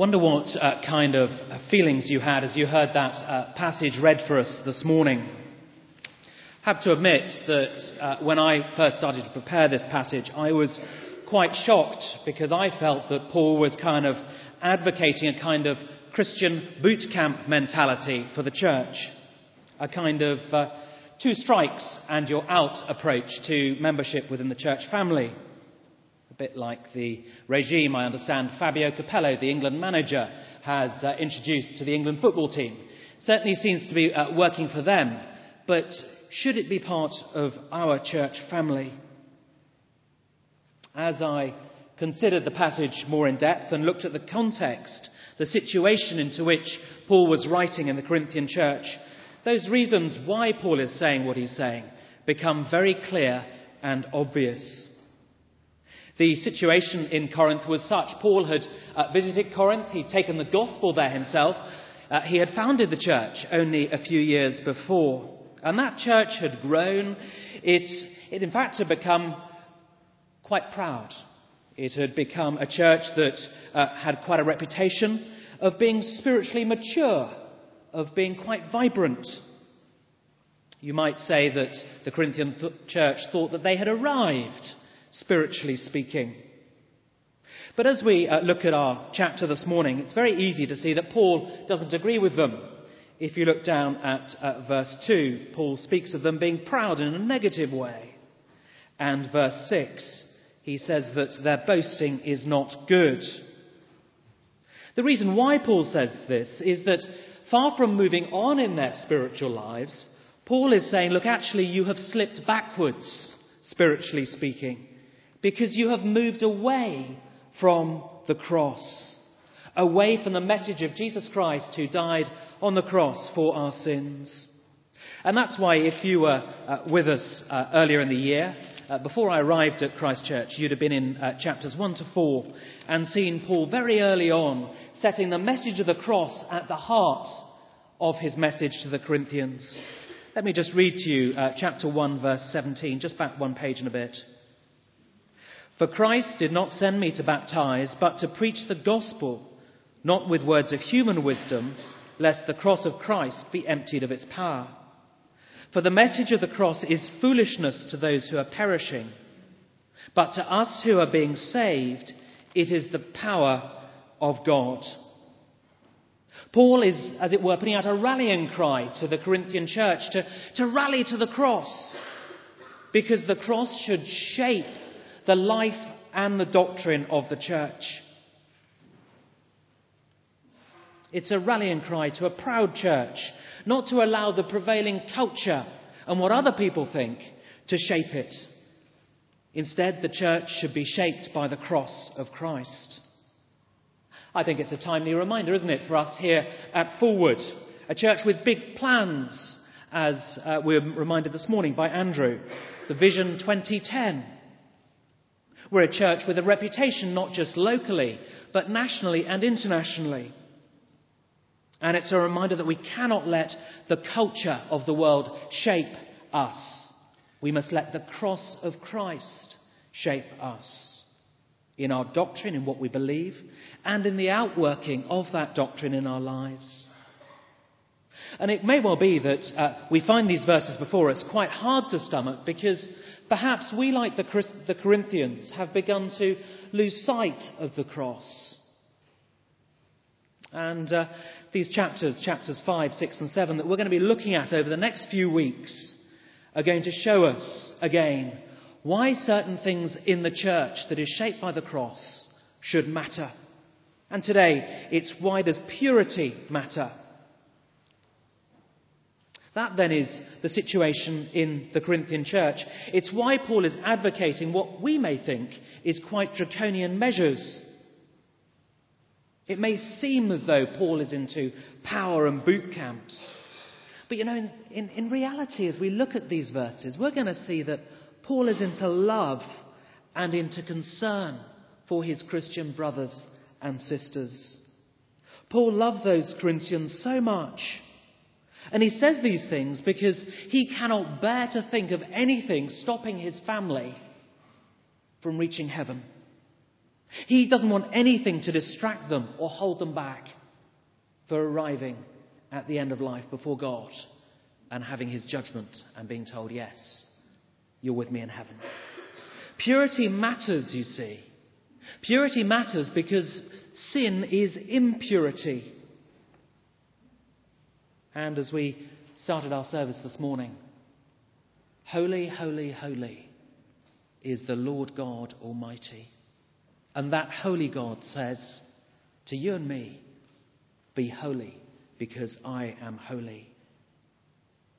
Wonder what uh, kind of feelings you had as you heard that uh, passage read for us this morning. I Have to admit that uh, when I first started to prepare this passage, I was quite shocked because I felt that Paul was kind of advocating a kind of Christian boot camp mentality for the church, a kind of uh, two strikes and you're out approach to membership within the church family bit like the regime I understand Fabio Capello, the England manager, has uh, introduced to the England football team. Certainly seems to be uh, working for them, but should it be part of our church family? As I considered the passage more in depth and looked at the context, the situation into which Paul was writing in the Corinthian church, those reasons why Paul is saying what he's saying become very clear and obvious. The situation in Corinth was such. Paul had uh, visited Corinth, he'd taken the gospel there himself. Uh, he had founded the church only a few years before. And that church had grown. It, it in fact, had become quite proud. It had become a church that uh, had quite a reputation of being spiritually mature, of being quite vibrant. You might say that the Corinthian th- church thought that they had arrived spiritually speaking. But as we uh, look at our chapter this morning, it's very easy to see that Paul doesn't agree with them. If you look down at uh, verse 2, Paul speaks of them being proud in a negative way. And verse 6, he says that their boasting is not good. The reason why Paul says this is that far from moving on in their spiritual lives, Paul is saying, look, actually, you have slipped backwards, spiritually speaking because you have moved away from the cross, away from the message of Jesus Christ who died on the cross for our sins. And that's why, if you were uh, with us uh, earlier in the year, uh, before I arrived at Christchurch, you'd have been in uh, chapters 1 to 4 and seen Paul very early on setting the message of the cross at the heart of his message to the Corinthians. Let me just read to you uh, chapter 1, verse 17, just back one page and a bit. For Christ did not send me to baptize, but to preach the gospel, not with words of human wisdom, lest the cross of Christ be emptied of its power. For the message of the cross is foolishness to those who are perishing, but to us who are being saved, it is the power of God. Paul is, as it were, putting out a rallying cry to the Corinthian church to, to rally to the cross, because the cross should shape the life and the doctrine of the church. It's a rallying cry to a proud church, not to allow the prevailing culture and what other people think to shape it. Instead, the church should be shaped by the cross of Christ. I think it's a timely reminder, isn't it, for us here at Forward, a church with big plans, as uh, we were reminded this morning by Andrew, the Vision 2010. We're a church with a reputation not just locally, but nationally and internationally. And it's a reminder that we cannot let the culture of the world shape us. We must let the cross of Christ shape us in our doctrine, in what we believe, and in the outworking of that doctrine in our lives. And it may well be that uh, we find these verses before us quite hard to stomach because Perhaps we, like the, the Corinthians, have begun to lose sight of the cross. And uh, these chapters, chapters 5, 6, and 7, that we're going to be looking at over the next few weeks, are going to show us again why certain things in the church that is shaped by the cross should matter. And today, it's why does purity matter? That then is the situation in the Corinthian church. It's why Paul is advocating what we may think is quite draconian measures. It may seem as though Paul is into power and boot camps. But you know, in, in, in reality, as we look at these verses, we're going to see that Paul is into love and into concern for his Christian brothers and sisters. Paul loved those Corinthians so much and he says these things because he cannot bear to think of anything stopping his family from reaching heaven. He doesn't want anything to distract them or hold them back for arriving at the end of life before God and having his judgment and being told, Yes, you're with me in heaven. Purity matters, you see. Purity matters because sin is impurity. And as we started our service this morning, holy, holy, holy is the Lord God Almighty. And that holy God says to you and me, Be holy because I am holy.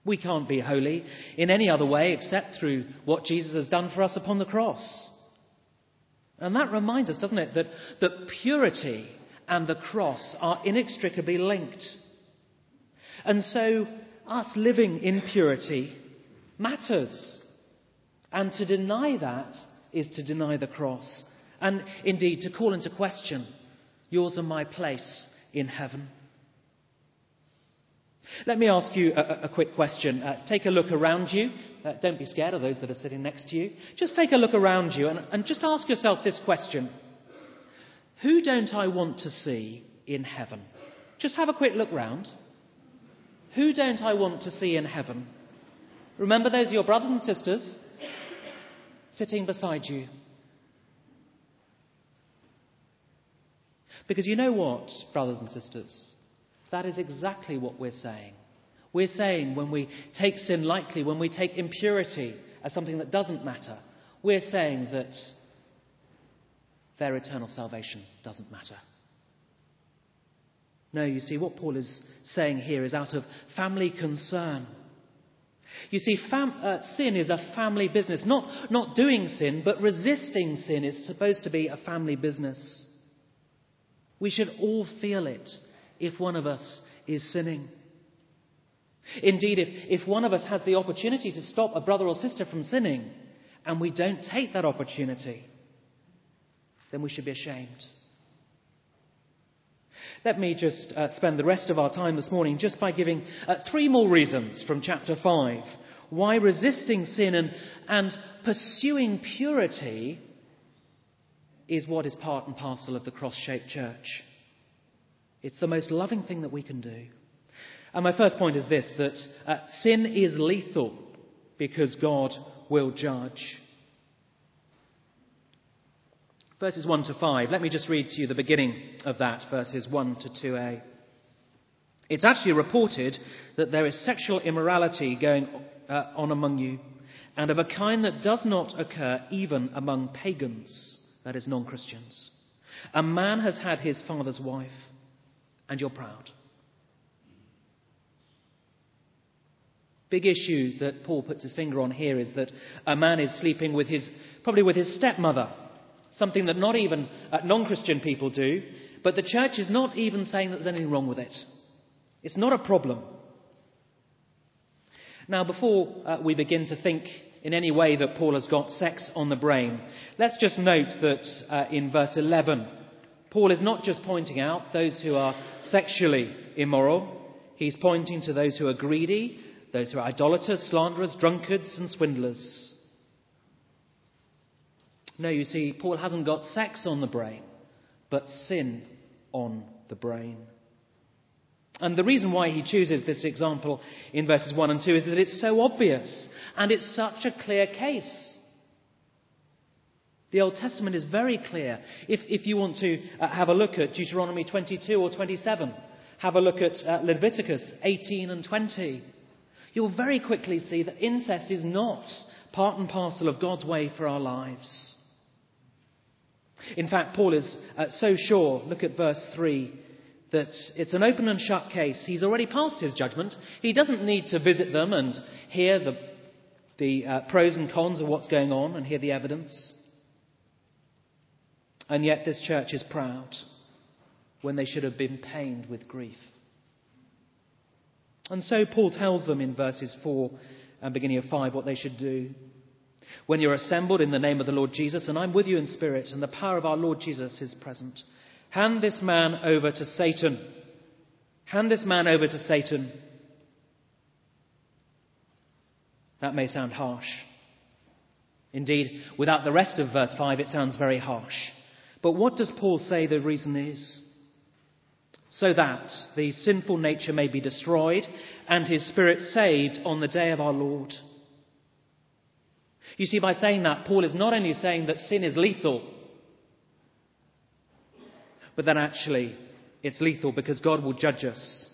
We can't be holy in any other way except through what Jesus has done for us upon the cross. And that reminds us, doesn't it, that, that purity and the cross are inextricably linked. And so, us living in purity matters. And to deny that is to deny the cross. And indeed, to call into question yours and my place in heaven. Let me ask you a, a quick question. Uh, take a look around you. Uh, don't be scared of those that are sitting next to you. Just take a look around you and, and just ask yourself this question Who don't I want to see in heaven? Just have a quick look round. Who don't I want to see in heaven? Remember, those your brothers and sisters sitting beside you. Because you know what, brothers and sisters? That is exactly what we're saying. We're saying when we take sin lightly, when we take impurity as something that doesn't matter, we're saying that their eternal salvation doesn't matter. No, you see, what Paul is saying here is out of family concern. You see, fam- uh, sin is a family business. Not, not doing sin, but resisting sin is supposed to be a family business. We should all feel it if one of us is sinning. Indeed, if, if one of us has the opportunity to stop a brother or sister from sinning and we don't take that opportunity, then we should be ashamed. Let me just uh, spend the rest of our time this morning just by giving uh, three more reasons from chapter 5 why resisting sin and, and pursuing purity is what is part and parcel of the cross shaped church. It's the most loving thing that we can do. And my first point is this that uh, sin is lethal because God will judge. Verses 1 to 5. Let me just read to you the beginning of that, verses 1 to 2a. It's actually reported that there is sexual immorality going uh, on among you, and of a kind that does not occur even among pagans, that is, non Christians. A man has had his father's wife, and you're proud. big issue that Paul puts his finger on here is that a man is sleeping with his, probably with his stepmother, something that not even uh, non Christian people do, but the church is not even saying that there's anything wrong with it. It's not a problem. Now, before uh, we begin to think in any way that Paul has got sex on the brain, let's just note that uh, in verse 11, Paul is not just pointing out those who are sexually immoral, he's pointing to those who are greedy, those who are idolaters, slanderers, drunkards, and swindlers. No, you see, Paul hasn't got sex on the brain, but sin on the brain. And the reason why he chooses this example in verses 1 and 2 is that it's so obvious and it's such a clear case. The Old Testament is very clear. If, if you want to uh, have a look at Deuteronomy 22 or 27, have a look at uh, Leviticus 18 and 20 you'll very quickly see that incest is not part and parcel of God's way for our lives. In fact, Paul is uh, so sure, look at verse 3, that it's an open and shut case. He's already passed his judgment. He doesn't need to visit them and hear the, the uh, pros and cons of what's going on and hear the evidence. And yet, this church is proud when they should have been pained with grief. And so Paul tells them in verses 4 and beginning of 5 what they should do. When you're assembled in the name of the Lord Jesus, and I'm with you in spirit, and the power of our Lord Jesus is present, hand this man over to Satan. Hand this man over to Satan. That may sound harsh. Indeed, without the rest of verse 5, it sounds very harsh. But what does Paul say the reason is? So that the sinful nature may be destroyed and his spirit saved on the day of our Lord. You see, by saying that, Paul is not only saying that sin is lethal, but that actually it's lethal because God will judge us.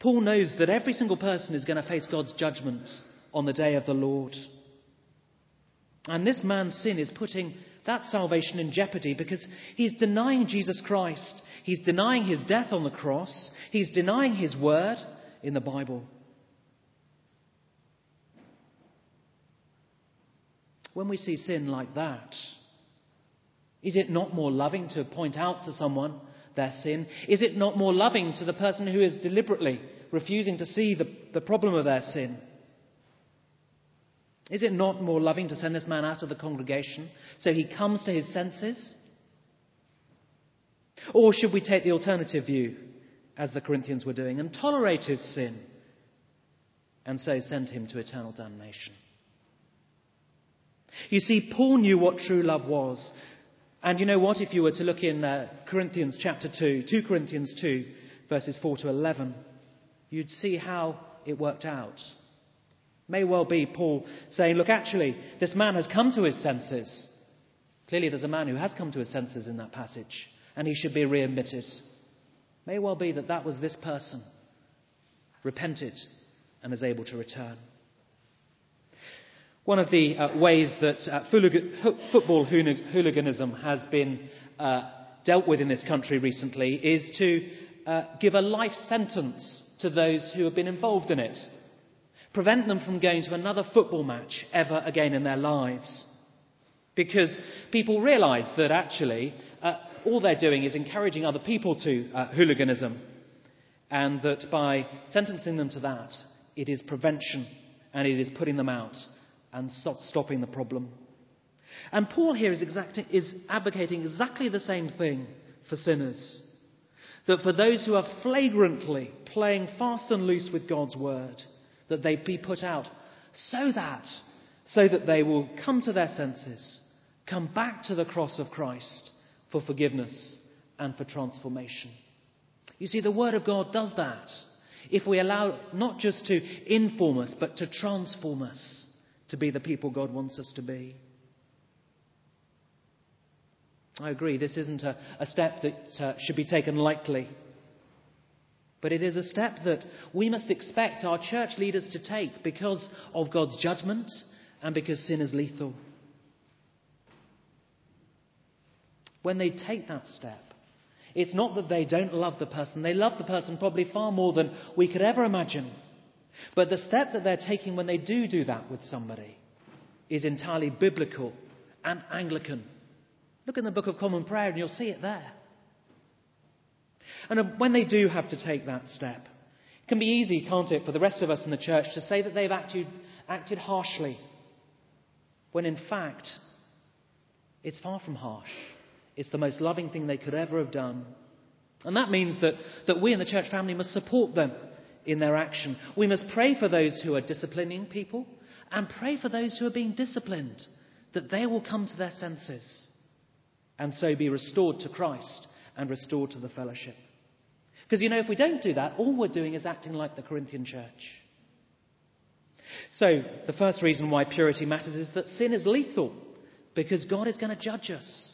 Paul knows that every single person is going to face God's judgment on the day of the Lord. And this man's sin is putting that salvation in jeopardy because he's denying Jesus Christ. He's denying his death on the cross. He's denying his word in the Bible. When we see sin like that, is it not more loving to point out to someone their sin? Is it not more loving to the person who is deliberately refusing to see the, the problem of their sin? Is it not more loving to send this man out of the congregation so he comes to his senses? Or should we take the alternative view, as the Corinthians were doing, and tolerate his sin and so send him to eternal damnation? You see, Paul knew what true love was. And you know what? If you were to look in uh, Corinthians chapter 2, 2 Corinthians 2, verses 4 to 11, you'd see how it worked out. May well be Paul saying, Look, actually, this man has come to his senses. Clearly, there's a man who has come to his senses in that passage, and he should be readmitted. May well be that that was this person, repented, and is able to return. One of the uh, ways that uh, football hooliganism has been uh, dealt with in this country recently is to uh, give a life sentence to those who have been involved in it. Prevent them from going to another football match ever again in their lives. Because people realize that actually uh, all they're doing is encouraging other people to uh, hooliganism, and that by sentencing them to that, it is prevention and it is putting them out and stopping the problem. And Paul here is, is advocating exactly the same thing for sinners. That for those who are flagrantly playing fast and loose with God's word, that they be put out so that so that they will come to their senses, come back to the cross of Christ for forgiveness and for transformation. You see, the Word of God does that if we allow not just to inform us, but to transform us to be the people God wants us to be. I agree, this isn't a, a step that uh, should be taken lightly. But it is a step that we must expect our church leaders to take because of God's judgment and because sin is lethal. When they take that step, it's not that they don't love the person, they love the person probably far more than we could ever imagine. But the step that they're taking when they do do that with somebody is entirely biblical and Anglican. Look in the Book of Common Prayer and you'll see it there. And uh, when they do have to take that step, it can be easy, can't it, for the rest of us in the church to say that they've acted, acted harshly, when in fact, it's far from harsh. It's the most loving thing they could ever have done. And that means that, that we in the church family must support them in their action. We must pray for those who are disciplining people and pray for those who are being disciplined, that they will come to their senses and so be restored to Christ and restored to the fellowship. Because you know, if we don't do that, all we're doing is acting like the Corinthian church. So, the first reason why purity matters is that sin is lethal, because God is going to judge us.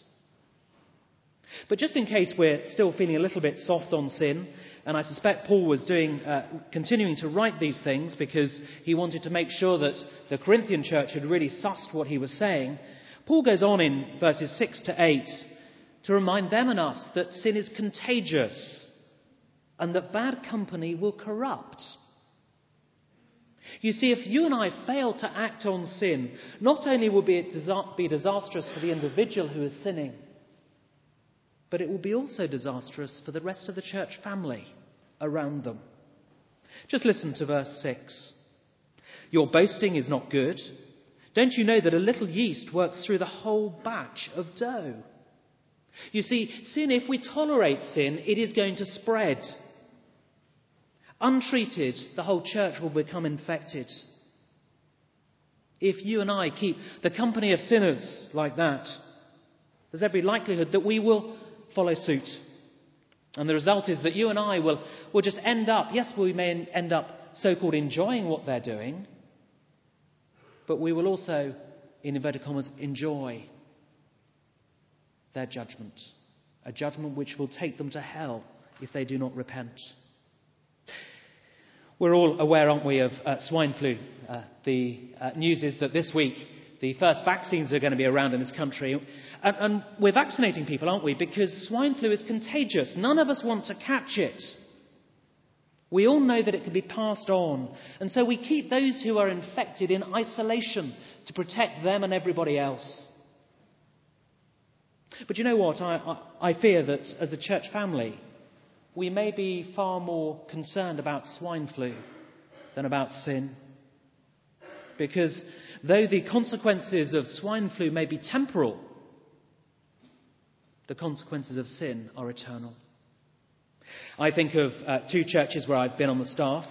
But just in case we're still feeling a little bit soft on sin, and I suspect Paul was doing, uh, continuing to write these things because he wanted to make sure that the Corinthian church had really sussed what he was saying, Paul goes on in verses 6 to 8 to remind them and us that sin is contagious and that bad company will corrupt. You see, if you and I fail to act on sin, not only will it be disastrous for the individual who is sinning, but it will be also disastrous for the rest of the church family around them. Just listen to verse 6. Your boasting is not good. Don't you know that a little yeast works through the whole batch of dough? You see, sin, if we tolerate sin, it is going to spread. Untreated, the whole church will become infected. If you and I keep the company of sinners like that, There's every likelihood that we will follow suit. And the result is that you and I will, will just end up, yes, we may end up so called enjoying what they're doing, but we will also, in inverted commas, enjoy their judgment. A judgment which will take them to hell if they do not repent. We're all aware, aren't we, of uh, swine flu. Uh, the uh, news is that this week the first vaccines are going to be around in this country. And, and we're vaccinating people, aren't we? Because swine flu is contagious. None of us want to catch it. We all know that it can be passed on. And so we keep those who are infected in isolation to protect them and everybody else. But you know what? I, I, I fear that as a church family, we may be far more concerned about swine flu than about sin. Because though the consequences of swine flu may be temporal, the consequences of sin are eternal. I think of uh, two churches where I've been on the staff.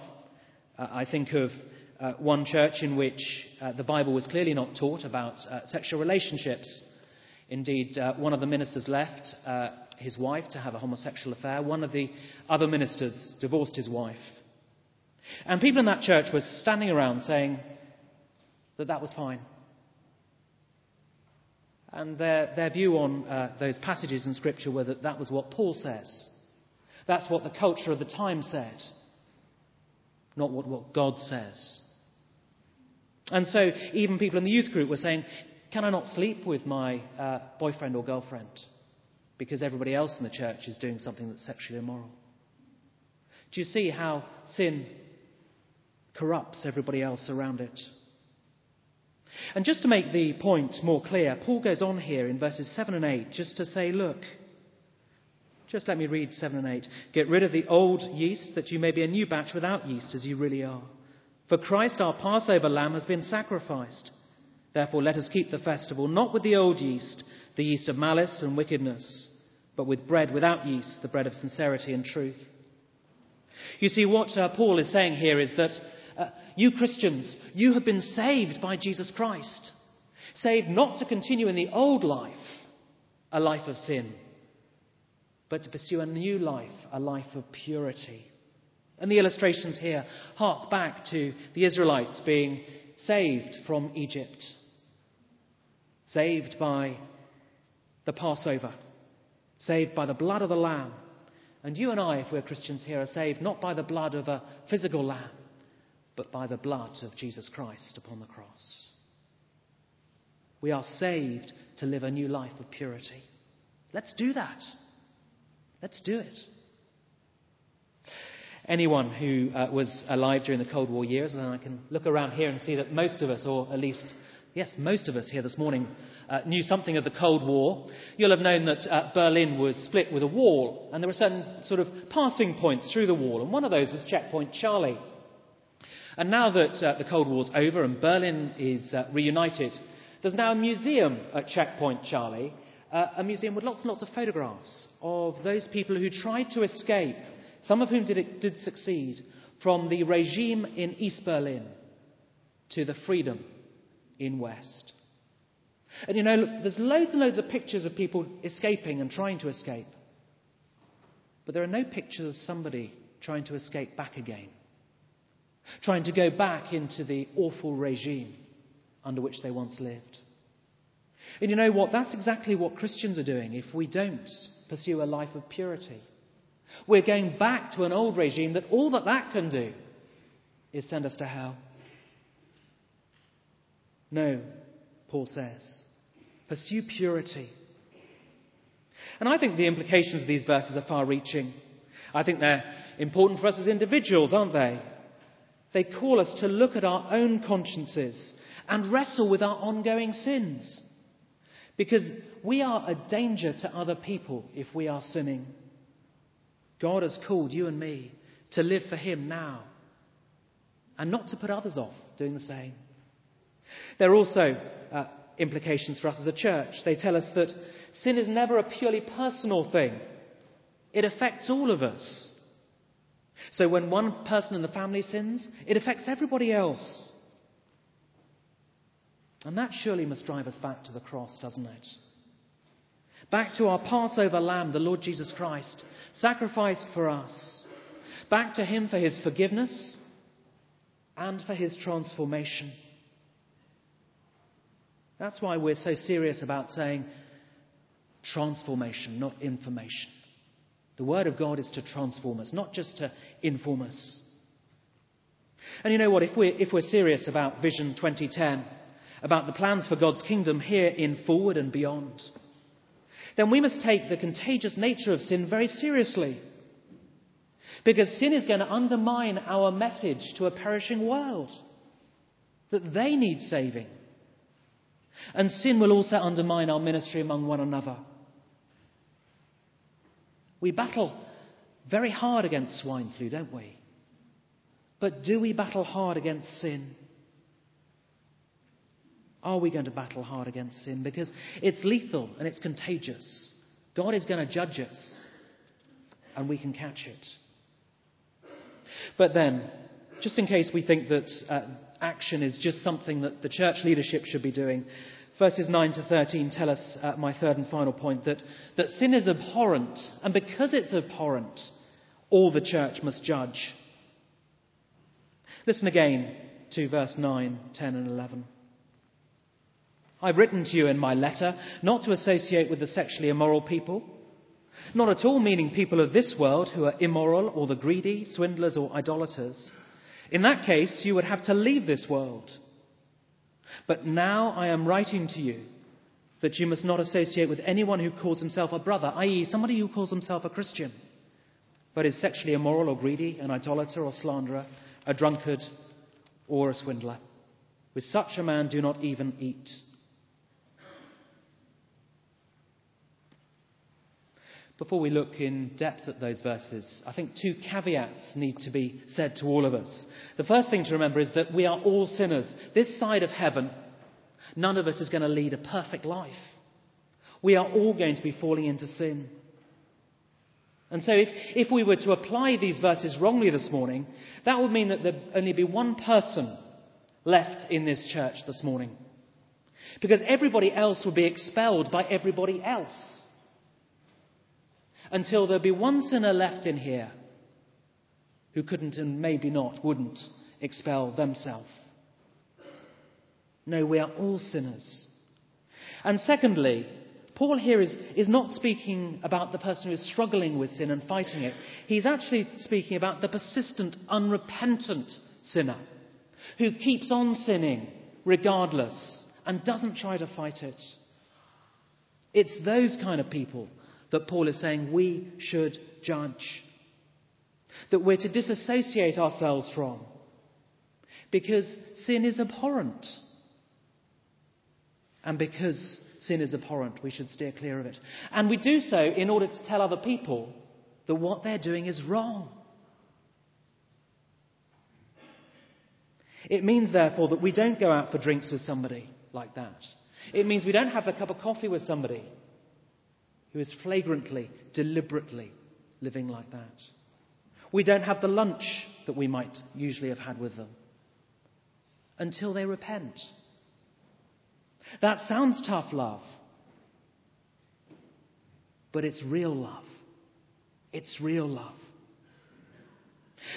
Uh, I think of uh, one church in which uh, the Bible was clearly not taught about uh, sexual relationships. Indeed, uh, one of the ministers left his wife to have a homosexual affair. One of the other ministers divorced his wife. And people in that church were standing around saying, that that was fine. And their, their view on uh, those passages in Scripture were that that was what Paul says. That's what the culture of the time said, not what, what God says. And so even people in the youth group were saying, Can I not sleep with my uh, boyfriend or girlfriend? Because everybody else in the church is doing something that's sexually immoral. Do you see how sin corrupts everybody else around it? And just to make the point more clear, Paul goes on here in verses 7 and 8 just to say, look, just let me read 7 and 8. Get rid of the old yeast that you may be a new batch without yeast as you really are. For Christ, our Passover lamb, has been sacrificed. Therefore, let us keep the festival not with the old yeast, the yeast of malice and wickedness, but with bread without yeast, the bread of sincerity and truth. You see, what uh, Paul is saying here is that you Christians, you have been saved by Jesus Christ. Saved not to continue in the old life, a life of sin, but to pursue a new life, a life of purity. And the illustrations here hark back to the Israelites being saved from Egypt, saved by the Passover, saved by the blood of the Lamb. And you and I, if we're Christians here, are saved not by the blood of a physical lamb, but by the blood of Jesus Christ upon the cross. We are saved to live a new life of purity. Let's do that. Let's do it. Anyone who uh, was alive during the Cold War years, and I can look around here and see that most of us, or at least, yes, most of us here this morning, uh, knew something of the Cold War. You'll have known that uh, Berlin was split with a wall, and there were certain sort of passing points through the wall, and one of those was Checkpoint Charlie. And now that uh, the Cold War's over and Berlin is uh, reunited, there's now a museum at Checkpoint Charlie, uh, a museum with lots and lots of photographs of those people who tried to escape, some of whom did, did succeed, from the regime in East Berlin to the freedom in West. And you know, there's loads and loads of pictures of people escaping and trying to escape. But there are no pictures of somebody trying to escape back again trying to go back into the awful regime under which they once lived. And you know what? That's exactly what Christians are doing if we don't pursue a life of purity. We're going back to an old regime that all that that can do is send us to hell. No, Paul says. Pursue purity. And I think the implications of these verses are far reaching. I think they're important for us as individuals, aren't they? They call us to look at our own consciences and wrestle with our ongoing sins. Because we are a danger to other people if we are sinning. God has called you and me to live for Him now and not to put others off doing the same. There are also uh, implications for us as a church. They tell us that sin is never a purely personal thing, it affects all of us. So when one person in the family sins, it affects everybody else. And that surely must drive us back to the cross, doesn't it? Back to our Passover lamb, the Lord Jesus Christ, sacrificed for us. Back to him for his forgiveness and for his transformation. That's why we're so serious about saying transformation, not information. The Word of God is to transform us, not just to inform us. And you know what? If we're, if we're serious about Vision 2010, about the plans for God's kingdom here in forward and beyond, then we must take the contagious nature of sin very seriously. Because sin is going to undermine our message to a perishing world that they need saving. And sin will also undermine our ministry among one another. We battle very hard against swine flu, don't we? But do we battle hard against sin? Are we going to battle hard against sin? Because it's lethal and it's contagious. God is going to judge us, and we can catch it. But then, just in case we think that uh, action is just something that the church leadership should be doing, verses 9 to 13 tell us uh, my third and final point that, that sin is abhorrent, and because it's abhorrent, all the church must judge. Listen again to verse 9, 10, and 11. I've written to you in my letter not to associate with the sexually immoral people, not at all meaning people of this world who are immoral or the greedy, swindlers, or idolaters. In that case, you would have to leave this world. But now I am writing to you that you must not associate with anyone who calls himself a brother, i.e., somebody who calls himself a Christian, but is sexually immoral or greedy, an idolater or slanderer, a drunkard or a swindler. With such a man, do not even eat. Before we look in depth at those verses, I think two caveats need to be said to all of us. The first thing to remember is that we are all sinners. This side of heaven, none of us is going to lead a perfect life. We are all going to be falling into sin. And so, if, if we were to apply these verses wrongly this morning, that would mean that there'd only be one person left in this church this morning. Because everybody else would be expelled by everybody else until there'd be one sinner left in here who couldn't and maybe not wouldn't expel themselves. No, we are all sinners. And secondly, Paul here is, is not speaking about the person who is struggling with sin and fighting it. He's actually speaking about the persistent, unrepentant sinner who keeps on sinning regardless and doesn't try to fight it. It's those kind of people that Paul is saying we should judge. That we're to disassociate ourselves from. Because sin is abhorrent. And because sin is abhorrent, we should steer clear of it. And we do so in order to tell other people that what they're doing is wrong. It means, therefore, that we don't go out for drinks with somebody like that. It means we don't have a cup of coffee with somebody who is flagrantly, deliberately living like that. We don't have the lunch that we might usually have had with them until they repent. That sounds tough love, but it's real love. It's real love.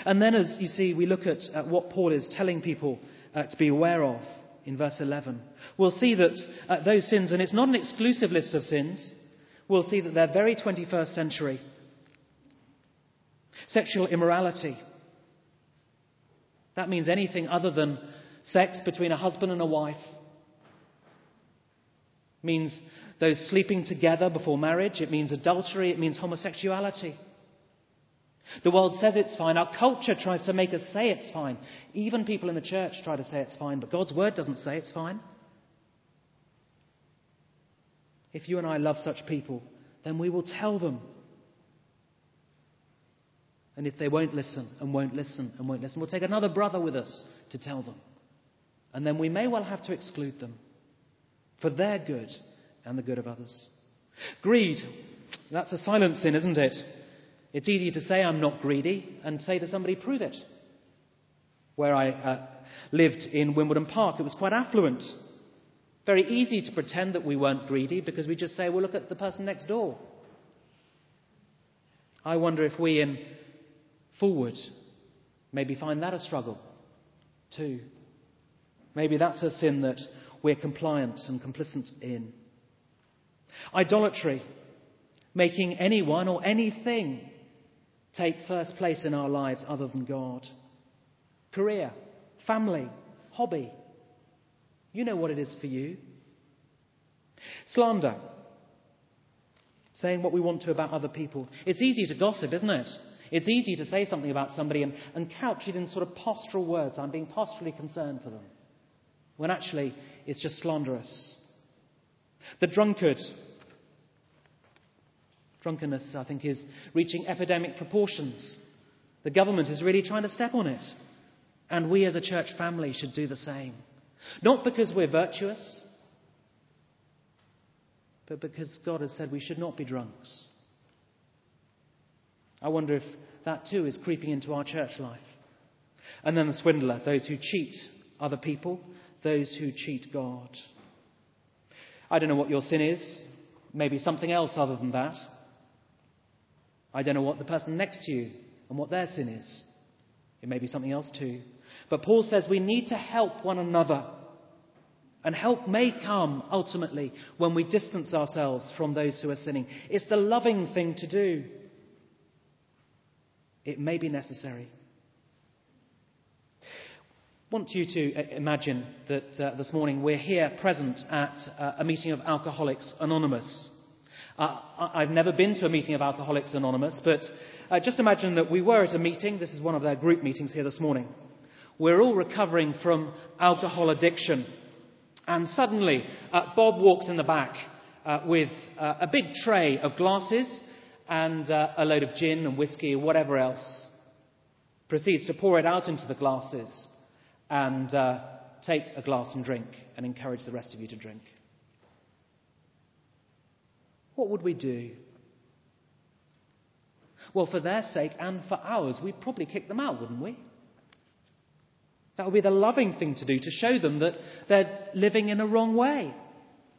And then, as you see, we look at, at what Paul is telling people uh, to be aware of in verse 11. We'll see that uh, those sins, and it's not an exclusive list of sins, we'll see that they're very 21st century. Sexual immorality. That means anything other than sex between a husband and a wife. It means those sleeping together before marriage. It means adultery. It means homosexuality. The world says it's fine. Our culture tries to make us say it's fine. Even people in the church try to say it's fine, but God's word doesn't say it's fine. If you and I love such people, then we will tell them. And if they won't listen and won't listen and won't listen, we'll take another brother with us to tell them. And then we may well have to exclude them for their good and the good of others. Greed. That's a silent sin, isn't it? It's easy to say I'm not greedy and say to somebody, prove it. Where I uh, lived in Wimbledon Park, it was quite affluent. Very easy to pretend that we weren't greedy because we just say, well, look at the person next door. I wonder if we in Forward maybe find that a struggle too. Maybe that's a sin that we're compliant and complicit in. Idolatry, making anyone or anything take first place in our lives other than God. Career, family, hobby. You know what it is for you. Slander, saying what we want to about other people. It's easy to gossip, isn't it? It's easy to say something about somebody and, and couch it in sort of pastoral words. I'm being pastorally concerned for them. When actually, it's just slanderous. The drunkard. Drunkenness, I think, is reaching epidemic proportions. The government is really trying to step on it. And we as a church family should do the same. Not because we're virtuous, but because God has said we should not be drunks. I wonder if that too is creeping into our church life. And then the swindler, those who cheat other people, those who cheat God. I don't know what your sin is. Maybe something else other than that. I don't know what the person next to you and what their sin is. It may be something else too. But Paul says we need to help one another. And help may come ultimately when we distance ourselves from those who are sinning. It's the loving thing to do. It may be necessary. I want you to imagine that uh, this morning we're here present at uh, a meeting of Alcoholics Anonymous. Uh, I've never been to a meeting of Alcoholics Anonymous, but uh, just imagine that we were at a meeting. This is one of their group meetings here this morning. We're all recovering from alcohol addiction. And suddenly, uh, Bob walks in the back with a big tray of glasses and uh, a load of gin and whiskey or whatever else. Proceeds to pour it out into the glasses and uh, take a glass and drink and encourage the rest of you to drink. What would we do? Well, for their sake and for ours, we'd probably kick them out, wouldn't we? That would be the loving thing to do, to show them that they're living in a wrong way,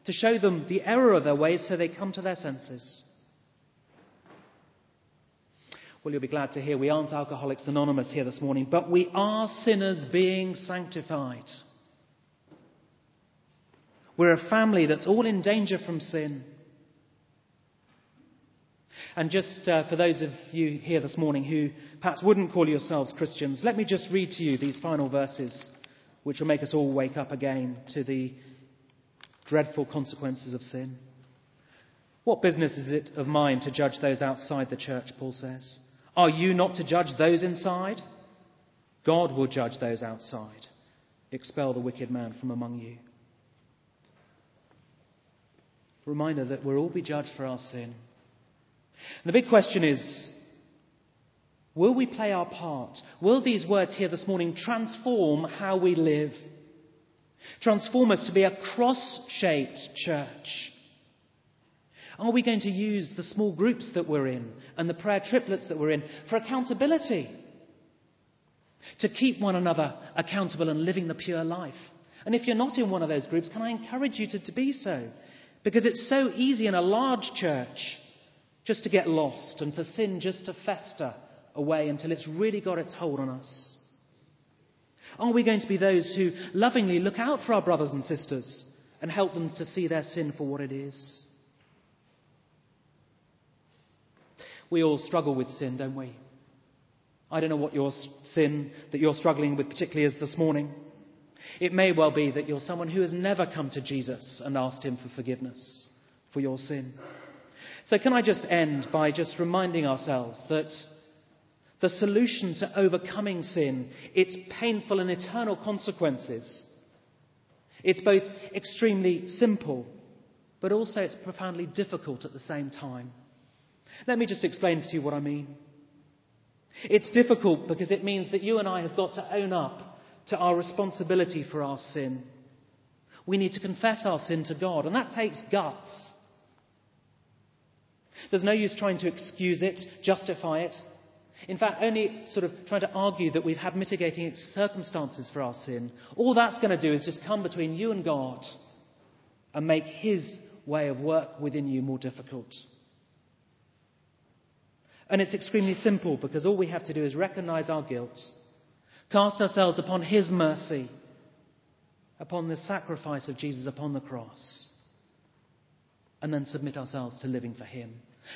to show them the error of their ways so they come to their senses. Well, you'll be glad to hear we aren't Alcoholics Anonymous here this morning, but we are sinners being sanctified. We're a family that's all in danger from sin. And just uh, for those of you here this morning who perhaps wouldn't call yourselves Christians, let me just read to you these final verses, which will make us all wake up again to the dreadful consequences of sin. What business is it of mine to judge those outside the church, Paul says? Are you not to judge those inside? God will judge those outside. Expel the wicked man from among you. Reminder that we'll all be judged for our sin. And the big question is will we play our part? Will these words here this morning transform how we live? Transform us to be a cross shaped church are we going to use the small groups that we're in and the prayer triplets that we're in for accountability? To keep one another accountable and living the pure life. And if you're not in one of those groups, can I encourage you to, to be so? Because it's so easy in a large church just to get lost and for sin just to fester away until it's really got its hold on us. Are we going to be those who lovingly look out for our brothers and sisters and help them to see their sin for what it is? We all struggle with sin, don't we? I don't know what your sin that you're struggling with particularly is this morning. It may well be that you're someone who has never come to Jesus and asked him for forgiveness for your sin. So, can I just end by just reminding ourselves that the solution to overcoming sin, its painful and eternal consequences, it's both extremely simple, but also it's profoundly difficult at the same time. Let me just explain to you what I mean. It's difficult because it means that you and I have got to own up to our responsibility for our sin. We need to confess our sin to God, and that takes guts. There's no use trying to excuse it, justify it. In fact, only sort of trying to argue that we've had mitigating circumstances for our sin. All that's going to do is just come between you and God. and make His way of work within you more difficult. And it's extremely simple because all we have to do is recognize our guilt, cast ourselves upon His mercy, upon the sacrifice of Jesus upon the cross, and then submit ourselves to living for Him,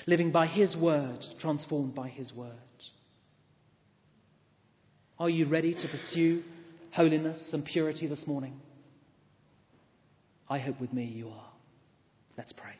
living by His word, transformed by His word. Are you ready to pursue holiness and purity this morning? I hope with me you are. Let's pray.